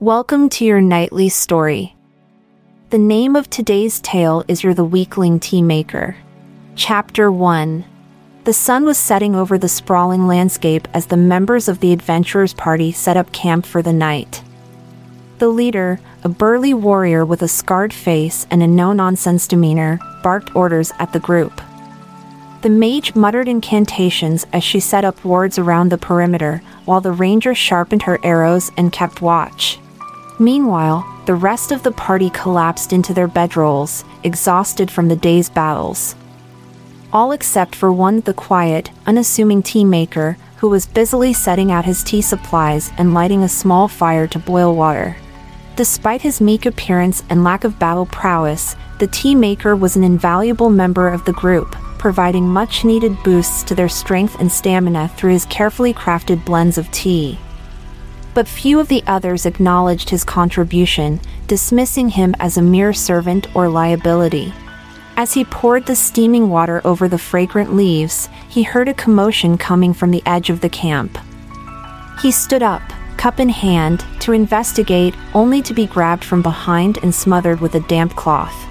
Welcome to your nightly story. The name of today's tale is You're the Weakling Tea Maker. Chapter 1 The sun was setting over the sprawling landscape as the members of the adventurers' party set up camp for the night. The leader, a burly warrior with a scarred face and a no nonsense demeanor, barked orders at the group. The mage muttered incantations as she set up wards around the perimeter, while the ranger sharpened her arrows and kept watch. Meanwhile, the rest of the party collapsed into their bedrolls, exhausted from the day's battles. All except for one, the quiet, unassuming tea maker, who was busily setting out his tea supplies and lighting a small fire to boil water. Despite his meek appearance and lack of battle prowess, the tea maker was an invaluable member of the group, providing much needed boosts to their strength and stamina through his carefully crafted blends of tea but few of the others acknowledged his contribution, dismissing him as a mere servant or liability. As he poured the steaming water over the fragrant leaves, he heard a commotion coming from the edge of the camp. He stood up, cup in hand, to investigate, only to be grabbed from behind and smothered with a damp cloth.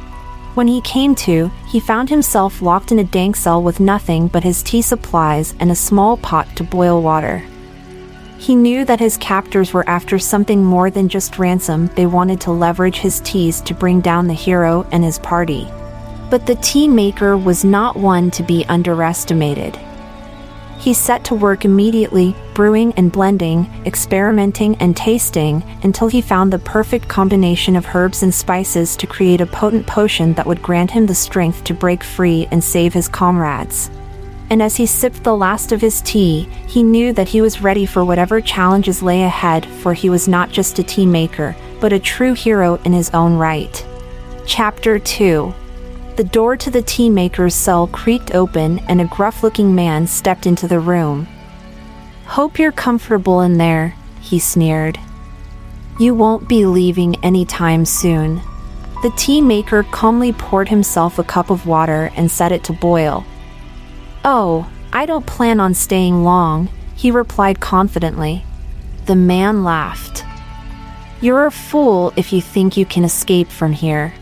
When he came to, he found himself locked in a dank cell with nothing but his tea supplies and a small pot to boil water. He knew that his captors were after something more than just ransom, they wanted to leverage his teas to bring down the hero and his party. But the tea maker was not one to be underestimated. He set to work immediately, brewing and blending, experimenting and tasting, until he found the perfect combination of herbs and spices to create a potent potion that would grant him the strength to break free and save his comrades and as he sipped the last of his tea, he knew that he was ready for whatever challenges lay ahead, for he was not just a tea maker, but a true hero in his own right. Chapter 2 The door to the tea maker's cell creaked open, and a gruff looking man stepped into the room. Hope you're comfortable in there, he sneered. You won't be leaving any time soon. The tea maker calmly poured himself a cup of water and set it to boil Oh, I don't plan on staying long, he replied confidently. The man laughed. You're a fool if you think you can escape from here.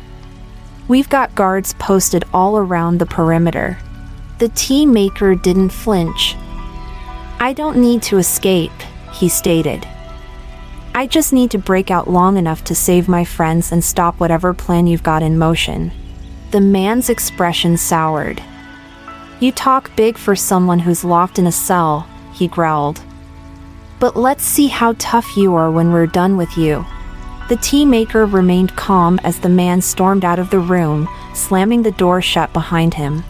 We've got guards posted all around the perimeter. The tea maker didn't flinch. I don't need to escape, he stated. I just need to break out long enough to save my friends and stop whatever plan you've got in motion. The man's expression soured. You talk big for someone who's locked in a cell, he growled. But let's see how tough you are when we're done with you. The tea maker remained calm as the man stormed out of the room, slamming the door shut behind him.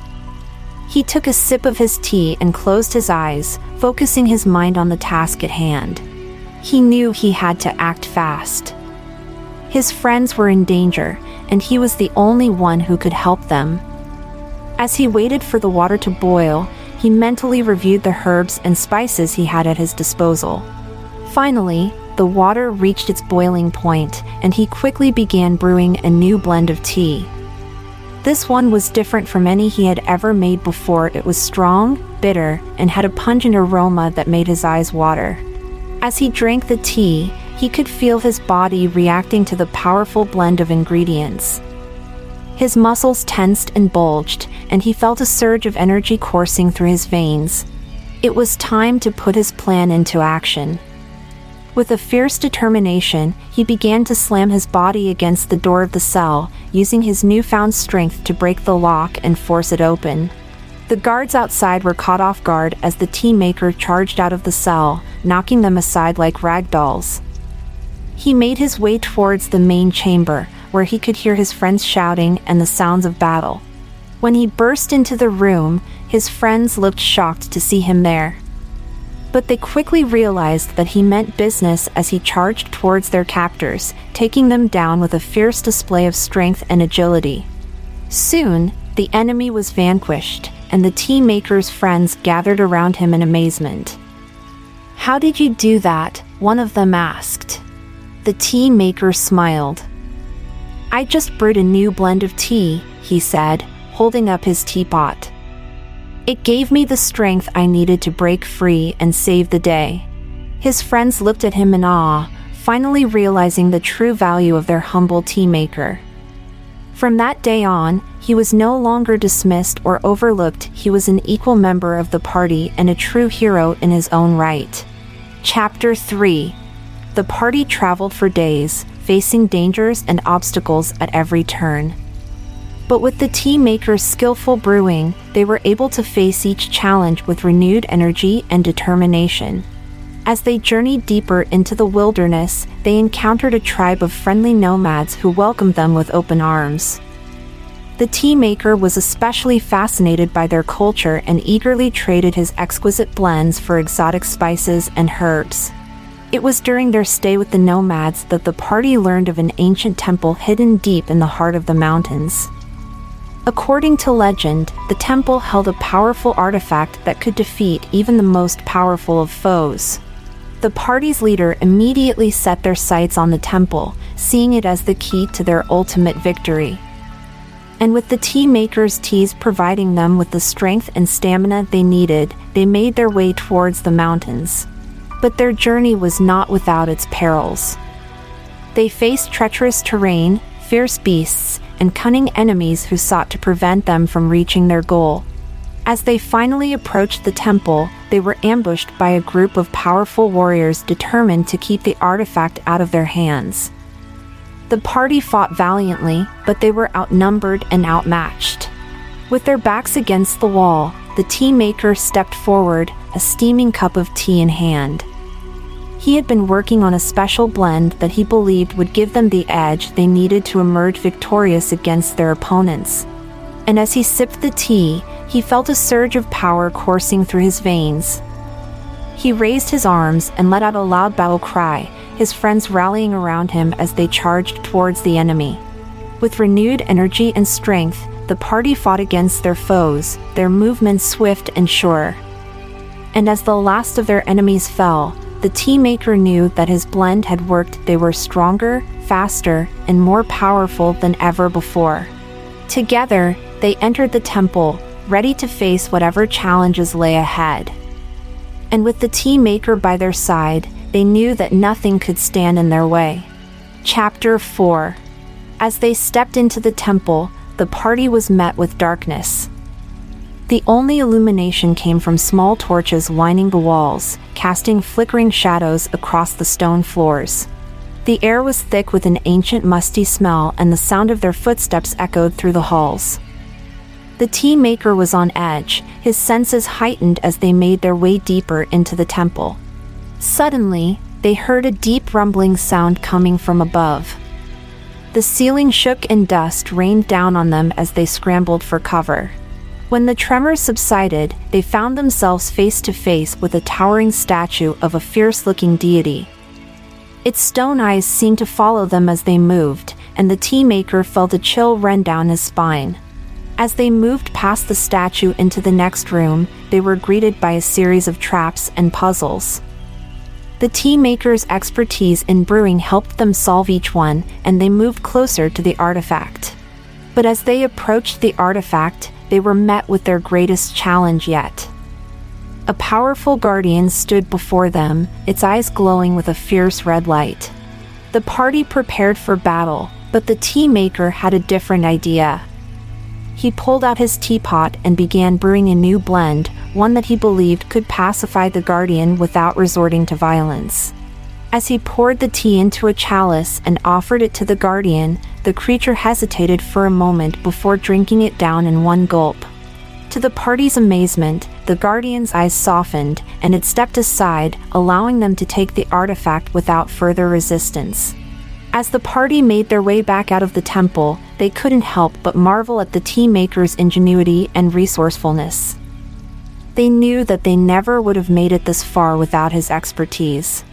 He took a sip of his tea and closed his eyes, focusing his mind on the task at hand. He knew he had to act fast. His friends were in danger, and he was the only one who could help them. As he waited for the water to boil, he mentally reviewed the herbs and spices he had at his disposal. Finally, the water reached its boiling point, and he quickly began brewing a new blend of tea. This one was different from any he had ever made before. It was strong, bitter, and had a pungent aroma that made his eyes water. As he drank the tea, he could feel his body reacting to the powerful blend of ingredients. His muscles tensed and bulged, and he felt a surge of energy coursing through his veins. It was time to put his plan into action. With a fierce determination, he began to slam his body against the door of the cell, using his newfound strength to break the lock and force it open. The guards outside were caught off guard as the tea maker charged out of the cell, knocking them aside like rag dolls. He made his way towards the main chamber, where he could hear his friends shouting and the sounds of battle. When he burst into the room, his friends looked shocked to see him there. But they quickly realized that he meant business as he charged towards their captors, taking them down with a fierce display of strength and agility. Soon, the enemy was vanquished, and the tea maker's friends gathered around him in amazement. How did you do that? One of them asked. The tea maker smiled. I just brewed a new blend of tea, he said, holding up his teapot. It gave me the strength I needed to break free and save the day. His friends looked at him in awe, finally realizing the true value of their humble tea maker. From that day on, he was no longer dismissed or overlooked, he was an equal member of the party and a true hero in his own right. Chapter 3 The party traveled for days, facing dangers and obstacles at every turn. But with the tea maker's skillful brewing, they were able to face each challenge with renewed energy and determination. As they journeyed deeper into the wilderness, they encountered a tribe of friendly nomads who welcomed them with open arms. The tea maker was especially fascinated by their culture and eagerly traded his exquisite blends for exotic spices and herbs. It was during their stay with the nomads that the party learned of an ancient temple hidden deep in the heart of the mountains. According to legend, the temple held a powerful artifact that could defeat even the most powerful of foes. The party's leader immediately set their sights on the temple, seeing it as the key to their ultimate victory. And with the tea makers' teas providing them with the strength and stamina they needed, they made their way towards the mountains. But their journey was not without its perils. They faced treacherous terrain, fierce beasts, and cunning enemies who sought to prevent them from reaching their goal. As they finally approached the temple, they were ambushed by a group of powerful warriors determined to keep the artifact out of their hands. The party fought valiantly, but they were outnumbered and outmatched. With their backs against the wall, the tea maker stepped forward, a steaming cup of tea in hand. He had been working on a special blend that he believed would give them the edge they needed to emerge victorious against their opponents. And as he sipped the tea, he felt a surge of power coursing through his veins. He raised his arms and let out a loud battle cry, his friends rallying around him as they charged towards the enemy. With renewed energy and strength, the party fought against their foes, their movements swift and sure. And as the last of their enemies fell, the tea maker knew that his blend had worked, they were stronger, faster, and more powerful than ever before. Together, they entered the temple, ready to face whatever challenges lay ahead. And with the tea maker by their side, they knew that nothing could stand in their way. Chapter 4 As they stepped into the temple, the party was met with darkness. The only illumination came from small torches lining the walls, casting flickering shadows across the stone floors. The air was thick with an ancient musty smell, and the sound of their footsteps echoed through the halls. The tea maker was on edge, his senses heightened as they made their way deeper into the temple. Suddenly, they heard a deep rumbling sound coming from above. The ceiling shook and dust rained down on them as they scrambled for cover. When the tremors subsided, they found themselves face to face with a towering statue of a fierce looking deity. Its stone eyes seemed to follow them as they moved, and the tea maker felt a chill run down his spine. As they moved past the statue into the next room, they were greeted by a series of traps and puzzles. The tea maker's expertise in brewing helped them solve each one, and they moved closer to the artifact. But as they approached the artifact, they were met with their greatest challenge yet. A powerful guardian stood before them, its eyes glowing with a fierce red light. The party prepared for battle, but the tea maker had a different idea. He pulled out his teapot and began brewing a new blend, one that he believed could pacify the guardian without resorting to violence. As he poured the tea into a chalice and offered it to the guardian, the creature hesitated for a moment before drinking it down in one gulp. To the party's amazement, the guardian's eyes softened and it stepped aside, allowing them to take the artifact without further resistance. As the party made their way back out of the temple, they couldn't help but marvel at the tea maker's ingenuity and resourcefulness. They knew that they never would have made it this far without his expertise.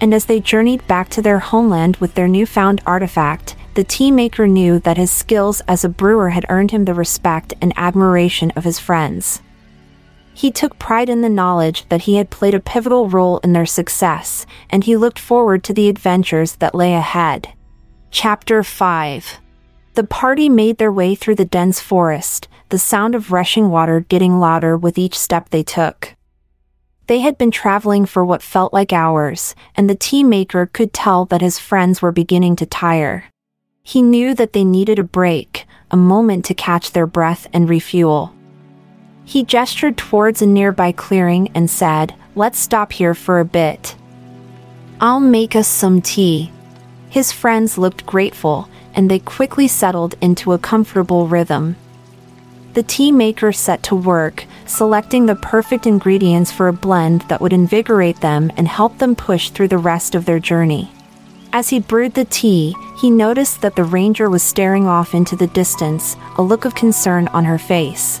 And as they journeyed back to their homeland with their newfound artifact, the tea maker knew that his skills as a brewer had earned him the respect and admiration of his friends. He took pride in the knowledge that he had played a pivotal role in their success, and he looked forward to the adventures that lay ahead. Chapter 5 The party made their way through the dense forest, the sound of rushing water getting louder with each step they took. They had been traveling for what felt like hours, and the tea maker could tell that his friends were beginning to tire. He knew that they needed a break, a moment to catch their breath and refuel. He gestured towards a nearby clearing and said, Let's stop here for a bit. I'll make us some tea. His friends looked grateful, and they quickly settled into a comfortable rhythm. The tea maker set to work, selecting the perfect ingredients for a blend that would invigorate them and help them push through the rest of their journey. As he brewed the tea, he noticed that the ranger was staring off into the distance, a look of concern on her face.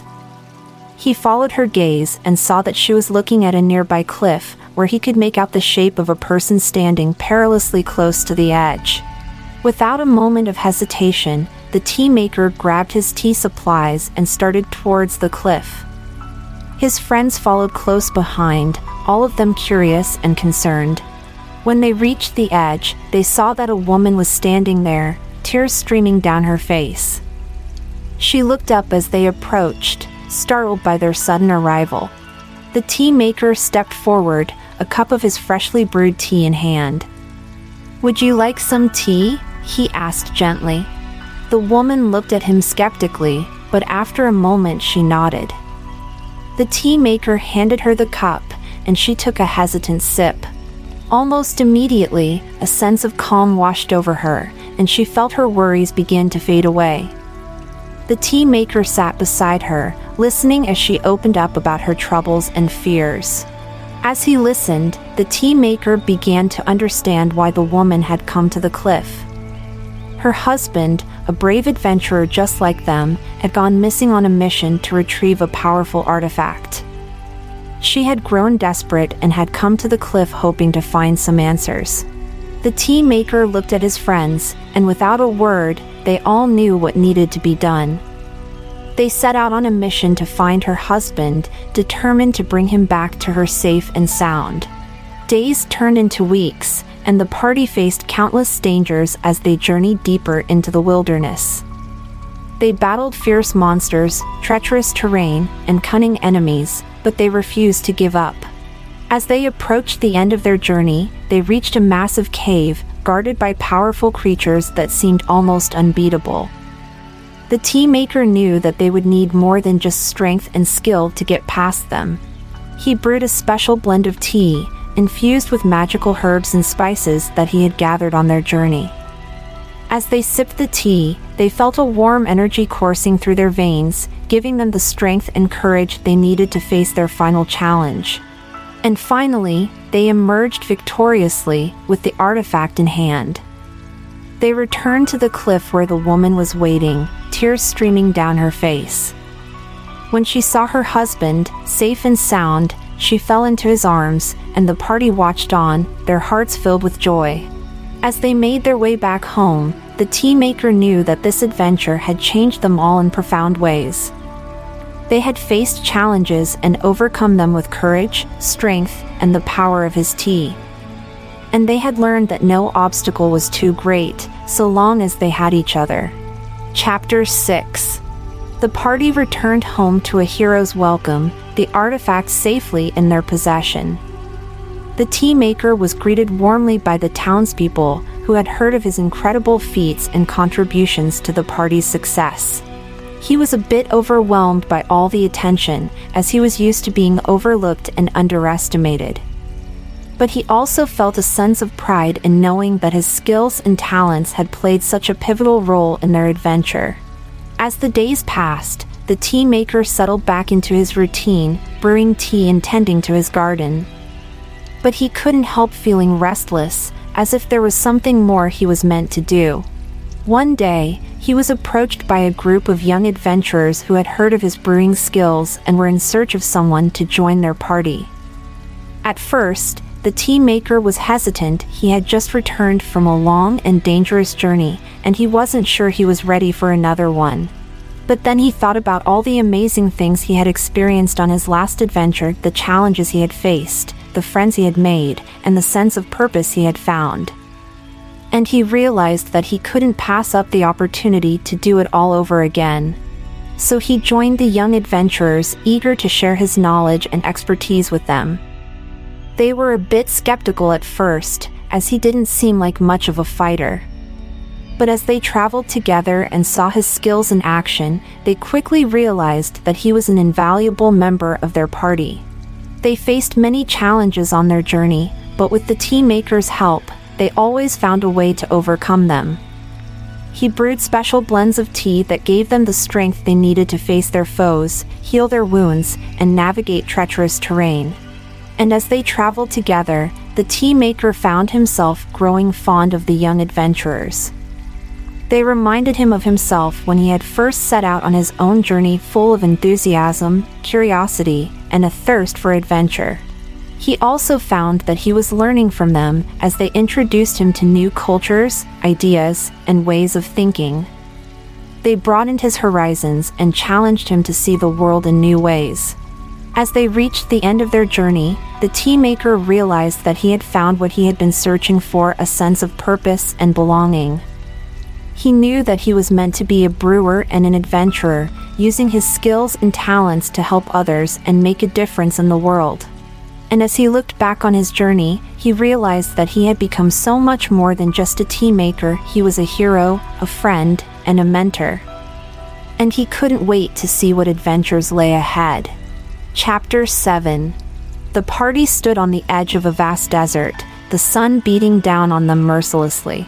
He followed her gaze and saw that she was looking at a nearby cliff where he could make out the shape of a person standing perilously close to the edge. Without a moment of hesitation, the tea maker grabbed his tea supplies and started towards the cliff. His friends followed close behind, all of them curious and concerned. When they reached the edge, they saw that a woman was standing there, tears streaming down her face. She looked up as they approached, startled by their sudden arrival. The tea maker stepped forward, a cup of his freshly brewed tea in hand. Would you like some tea? he asked gently. The woman looked at him skeptically, but after a moment she nodded. The tea maker handed her the cup, and she took a hesitant sip. Almost immediately, a sense of calm washed over her, and she felt her worries begin to fade away. The tea maker sat beside her, listening as she opened up about her troubles and fears. As he listened, the tea maker began to understand why the woman had come to the cliff. Her husband, a brave adventurer just like them, had gone missing on a mission to retrieve a powerful artifact. She had grown desperate and had come to the cliff hoping to find some answers. The tea maker looked at his friends, and without a word, they all knew what needed to be done. They set out on a mission to find her husband, determined to bring him back to her safe and sound. Days turned into weeks, and the party faced countless dangers as they journeyed deeper into the wilderness. They battled fierce monsters, treacherous terrain, and cunning enemies, but they refused to give up. As they approached the end of their journey, they reached a massive cave guarded by powerful creatures that seemed almost unbeatable. The tea maker knew that they would need more than just strength and skill to get past them. He brewed a special blend of tea, infused with magical herbs and spices that he had gathered on their journey. As they sipped the tea, they felt a warm energy coursing through their veins, giving them the strength and courage they needed to face their final challenge. And finally, they emerged victoriously with the artifact in hand. They returned to the cliff where the woman was waiting, tears streaming down her face. When she saw her husband, safe and sound, she fell into his arms, and the party watched on, their hearts filled with joy. As they made their way back home, the tea maker knew that this adventure had changed them all in profound ways. They had faced challenges and overcome them with courage, strength, and the power of his tea. And they had learned that no obstacle was too great, so long as they had each other. Chapter 6 The party returned home to a hero's welcome, the artifact safely in their possession. The tea maker was greeted warmly by the townspeople who had heard of his incredible feats and contributions to the party's success. He was a bit overwhelmed by all the attention, as he was used to being overlooked and underestimated. But he also felt a sense of pride in knowing that his skills and talents had played such a pivotal role in their adventure. As the days passed, the tea maker settled back into his routine, brewing tea and tending to his garden. But he couldn't help feeling restless, as if there was something more he was meant to do. One day, he was approached by a group of young adventurers who had heard of his brewing skills and were in search of someone to join their party. At first, the tea maker was hesitant, he had just returned from a long and dangerous journey, and he wasn't sure he was ready for another one. But then he thought about all the amazing things he had experienced on his last adventure, the challenges he had faced, the friends he had made, and the sense of purpose he had found and he realized that he couldn't pass up the opportunity to do it all over again. So he joined the young adventurers, eager to share his knowledge and expertise with them. They were a bit skeptical at first, as he didn't seem like much of a fighter. But as they traveled together and saw his skills in action, they quickly realized that he was an invaluable member of their party. They faced many challenges on their journey, but with the tea maker's help, they always found a way to overcome them. He brewed special blends of tea that gave them the strength they needed to face their foes, heal their wounds, and navigate treacherous terrain. And as they traveled together, the tea maker found himself growing fond of the young adventurers. They reminded him of himself when he had first set out on his own journey full of enthusiasm, curiosity, and a thirst for adventure. He also found that he was learning from them as they introduced him to new cultures, ideas, and ways of thinking. They broadened his horizons and challenged him to see the world in new ways. As they reached the end of their journey, the tea maker realized that he had found what he had been searching for a sense of purpose and belonging. He knew that he was meant to be a brewer and an adventurer, using his skills and talents to help others and make a difference in the world and as he looked back on his journey, he realized that he had become so much more than just a tea maker, he was a hero, a friend, and a mentor. And he couldn't wait to see what adventures lay ahead. Chapter 7 The party stood on the edge of a vast desert, the sun beating down on them mercilessly.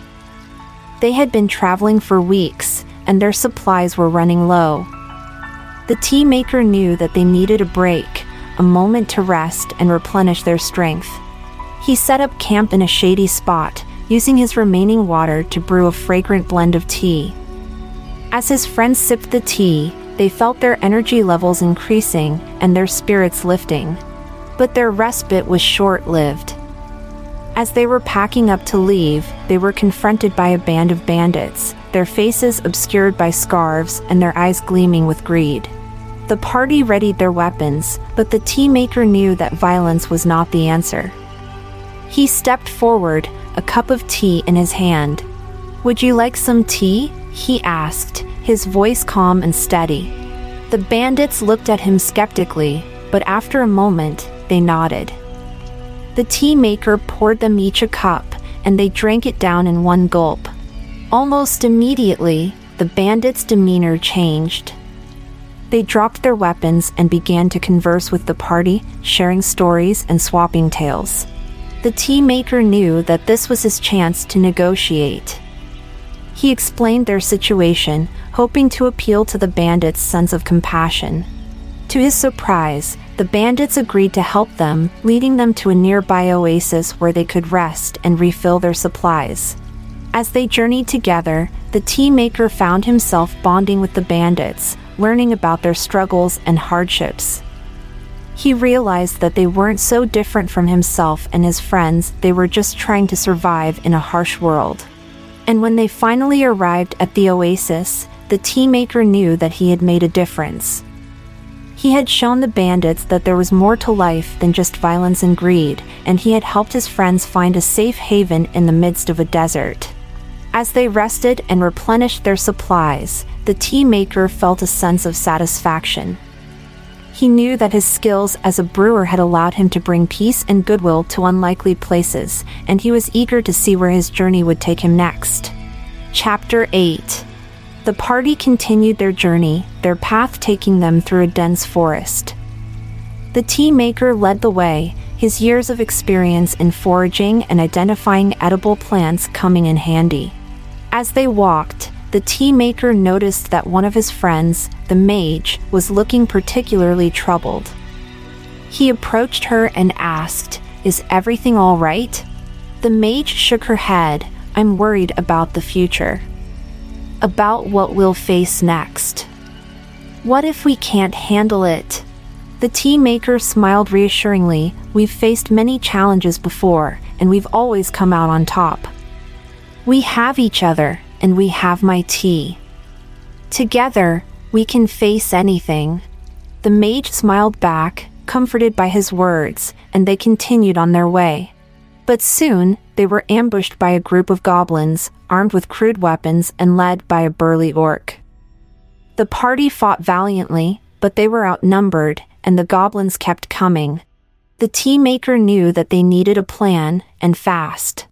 They had been traveling for weeks, and their supplies were running low. The tea maker knew that they needed a break a moment to rest and replenish their strength. He set up camp in a shady spot, using his remaining water to brew a fragrant blend of tea. As his friends sipped the tea, they felt their energy levels increasing and their spirits lifting. But their respite was short lived. As they were packing up to leave, they were confronted by a band of bandits, their faces obscured by scarves and their eyes gleaming with greed. The party readied their weapons, but the tea maker knew that violence was not the answer. He stepped forward, a cup of tea in his hand. Would you like some tea? he asked, his voice calm and steady. The bandits looked at him skeptically, but after a moment, they nodded. The tea maker poured them each a cup, and they drank it down in one gulp. Almost immediately, the bandits' demeanor changed. They dropped their weapons and began to converse with the party, sharing stories and swapping tales. The tea maker knew that this was his chance to negotiate. He explained their situation, hoping to appeal to the bandits' sense of compassion. To his surprise, the bandits agreed to help them, leading them to a nearby oasis where they could rest and refill their supplies. As they journeyed together, the tea maker found himself bonding with the bandits, learning about their struggles and hardships. He realized that they weren't so different from himself and his friends, they were just trying to survive in a harsh world. And when they finally arrived at the oasis, the tea maker knew that he had made a difference. He had shown the bandits that there was more to life than just violence and greed, and he had helped his friends find a safe haven in the midst of a desert. As they rested and replenished their supplies, the tea maker felt a sense of satisfaction. He knew that his skills as a brewer had allowed him to bring peace and goodwill to unlikely places, and he was eager to see where his journey would take him next. Chapter 8 The party continued their journey, their path taking them through a dense forest. The tea maker led the way, his years of experience in foraging and identifying edible plants coming in handy. As they walked, the tea maker noticed that one of his friends, the mage, was looking particularly troubled. He approached her and asked, Is everything all right? The mage shook her head, I'm worried about the future. About what we'll face next. What if we can't handle it? The tea maker smiled reassuringly. We've faced many challenges before, and we've always come out on top. We have each other, and we have my tea. Together, we can face anything. The mage smiled back, comforted by his words, and they continued on their way. But soon, they were ambushed by a group of goblins, armed with crude weapons and led by a burly orc. The party fought valiantly, but they were outnumbered, and the goblins kept coming. The tea maker knew that they needed a plan, and fast.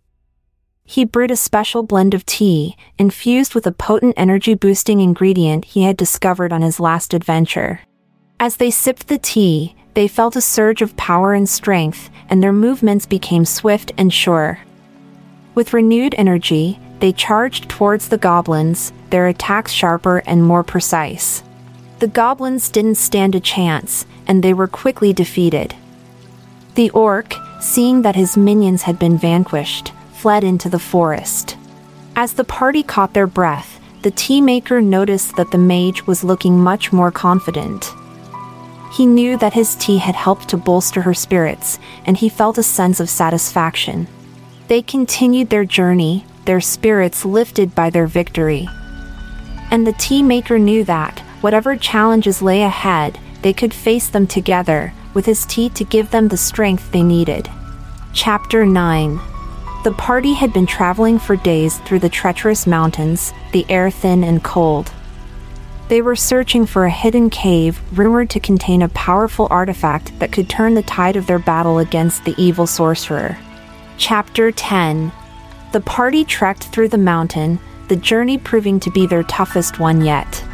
He brewed a special blend of tea, infused with a potent energy boosting ingredient he had discovered on his last adventure. As they sipped the tea, they felt a surge of power and strength, and their movements became swift and sure. With renewed energy, they charged towards the goblins, their attacks sharper and more precise. The goblins didn't stand a chance, and they were quickly defeated. The orc, seeing that his minions had been vanquished, fled into the forest. As the party caught their breath, the tea maker noticed that the mage was looking much more confident. He knew that his tea had helped to bolster her spirits, and he felt a sense of satisfaction. They continued their journey, their spirits lifted by their victory. And the tea maker knew that, whatever challenges lay ahead, they could face them together, with his tea to give them the strength they needed. Chapter 9 The party had been traveling for days through the treacherous mountains, the air thin and cold. They were searching for a hidden cave rumored to contain a powerful artifact that could turn the tide of their battle against the evil sorcerer. Chapter 10 the party trekked through the mountain, the journey proving to be their toughest one yet.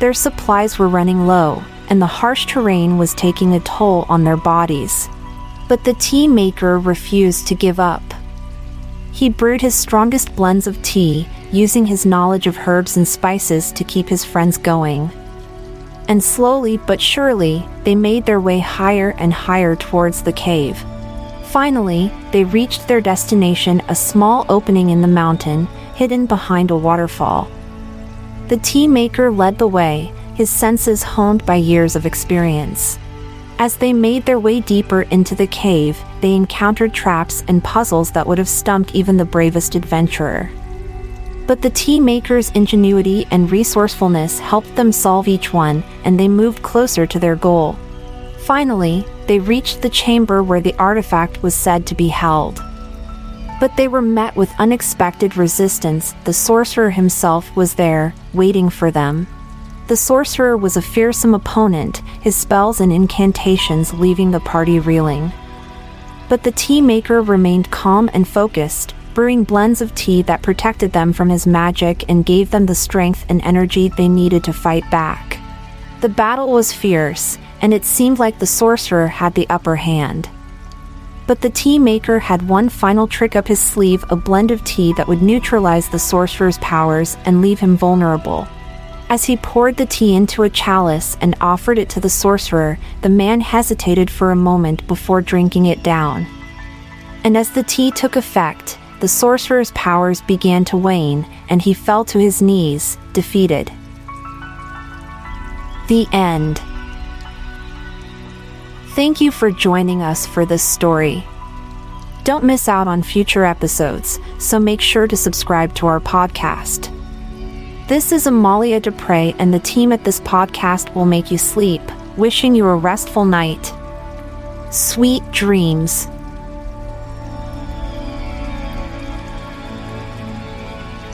Their supplies were running low, and the harsh terrain was taking a toll on their bodies. But the tea maker refused to give up. He brewed his strongest blends of tea, using his knowledge of herbs and spices to keep his friends going. And slowly but surely, they made their way higher and higher towards the cave. Finally, they reached their destination, a small opening in the mountain, hidden behind a waterfall. The tea maker led the way, his senses honed by years of experience. As they made their way deeper into the cave, they encountered traps and puzzles that would have stumped even the bravest adventurer. But the tea maker's ingenuity and resourcefulness helped them solve each one, and they moved closer to their goal. Finally, they reached the chamber where the artifact was said to be held. But they were met with unexpected resistance. The sorcerer himself was there, waiting for them. The sorcerer was a fearsome opponent, his spells and incantations leaving the party reeling. But the tea maker remained calm and focused, brewing blends of tea that protected them from his magic and gave them the strength and energy they needed to fight back. The battle was fierce, and it seemed like the sorcerer had the upper hand. But the tea maker had one final trick up his sleeve a blend of tea that would neutralize the sorcerer's powers and leave him vulnerable. As he poured the tea into a chalice and offered it to the sorcerer, the man hesitated for a moment before drinking it down. And as the tea took effect, the sorcerer's powers began to wane, and he fell to his knees, defeated. The end. Thank you for joining us for this story. Don't miss out on future episodes, so make sure to subscribe to our podcast. This is Amalia Dupre, and the team at this podcast will make you sleep, wishing you a restful night. Sweet dreams.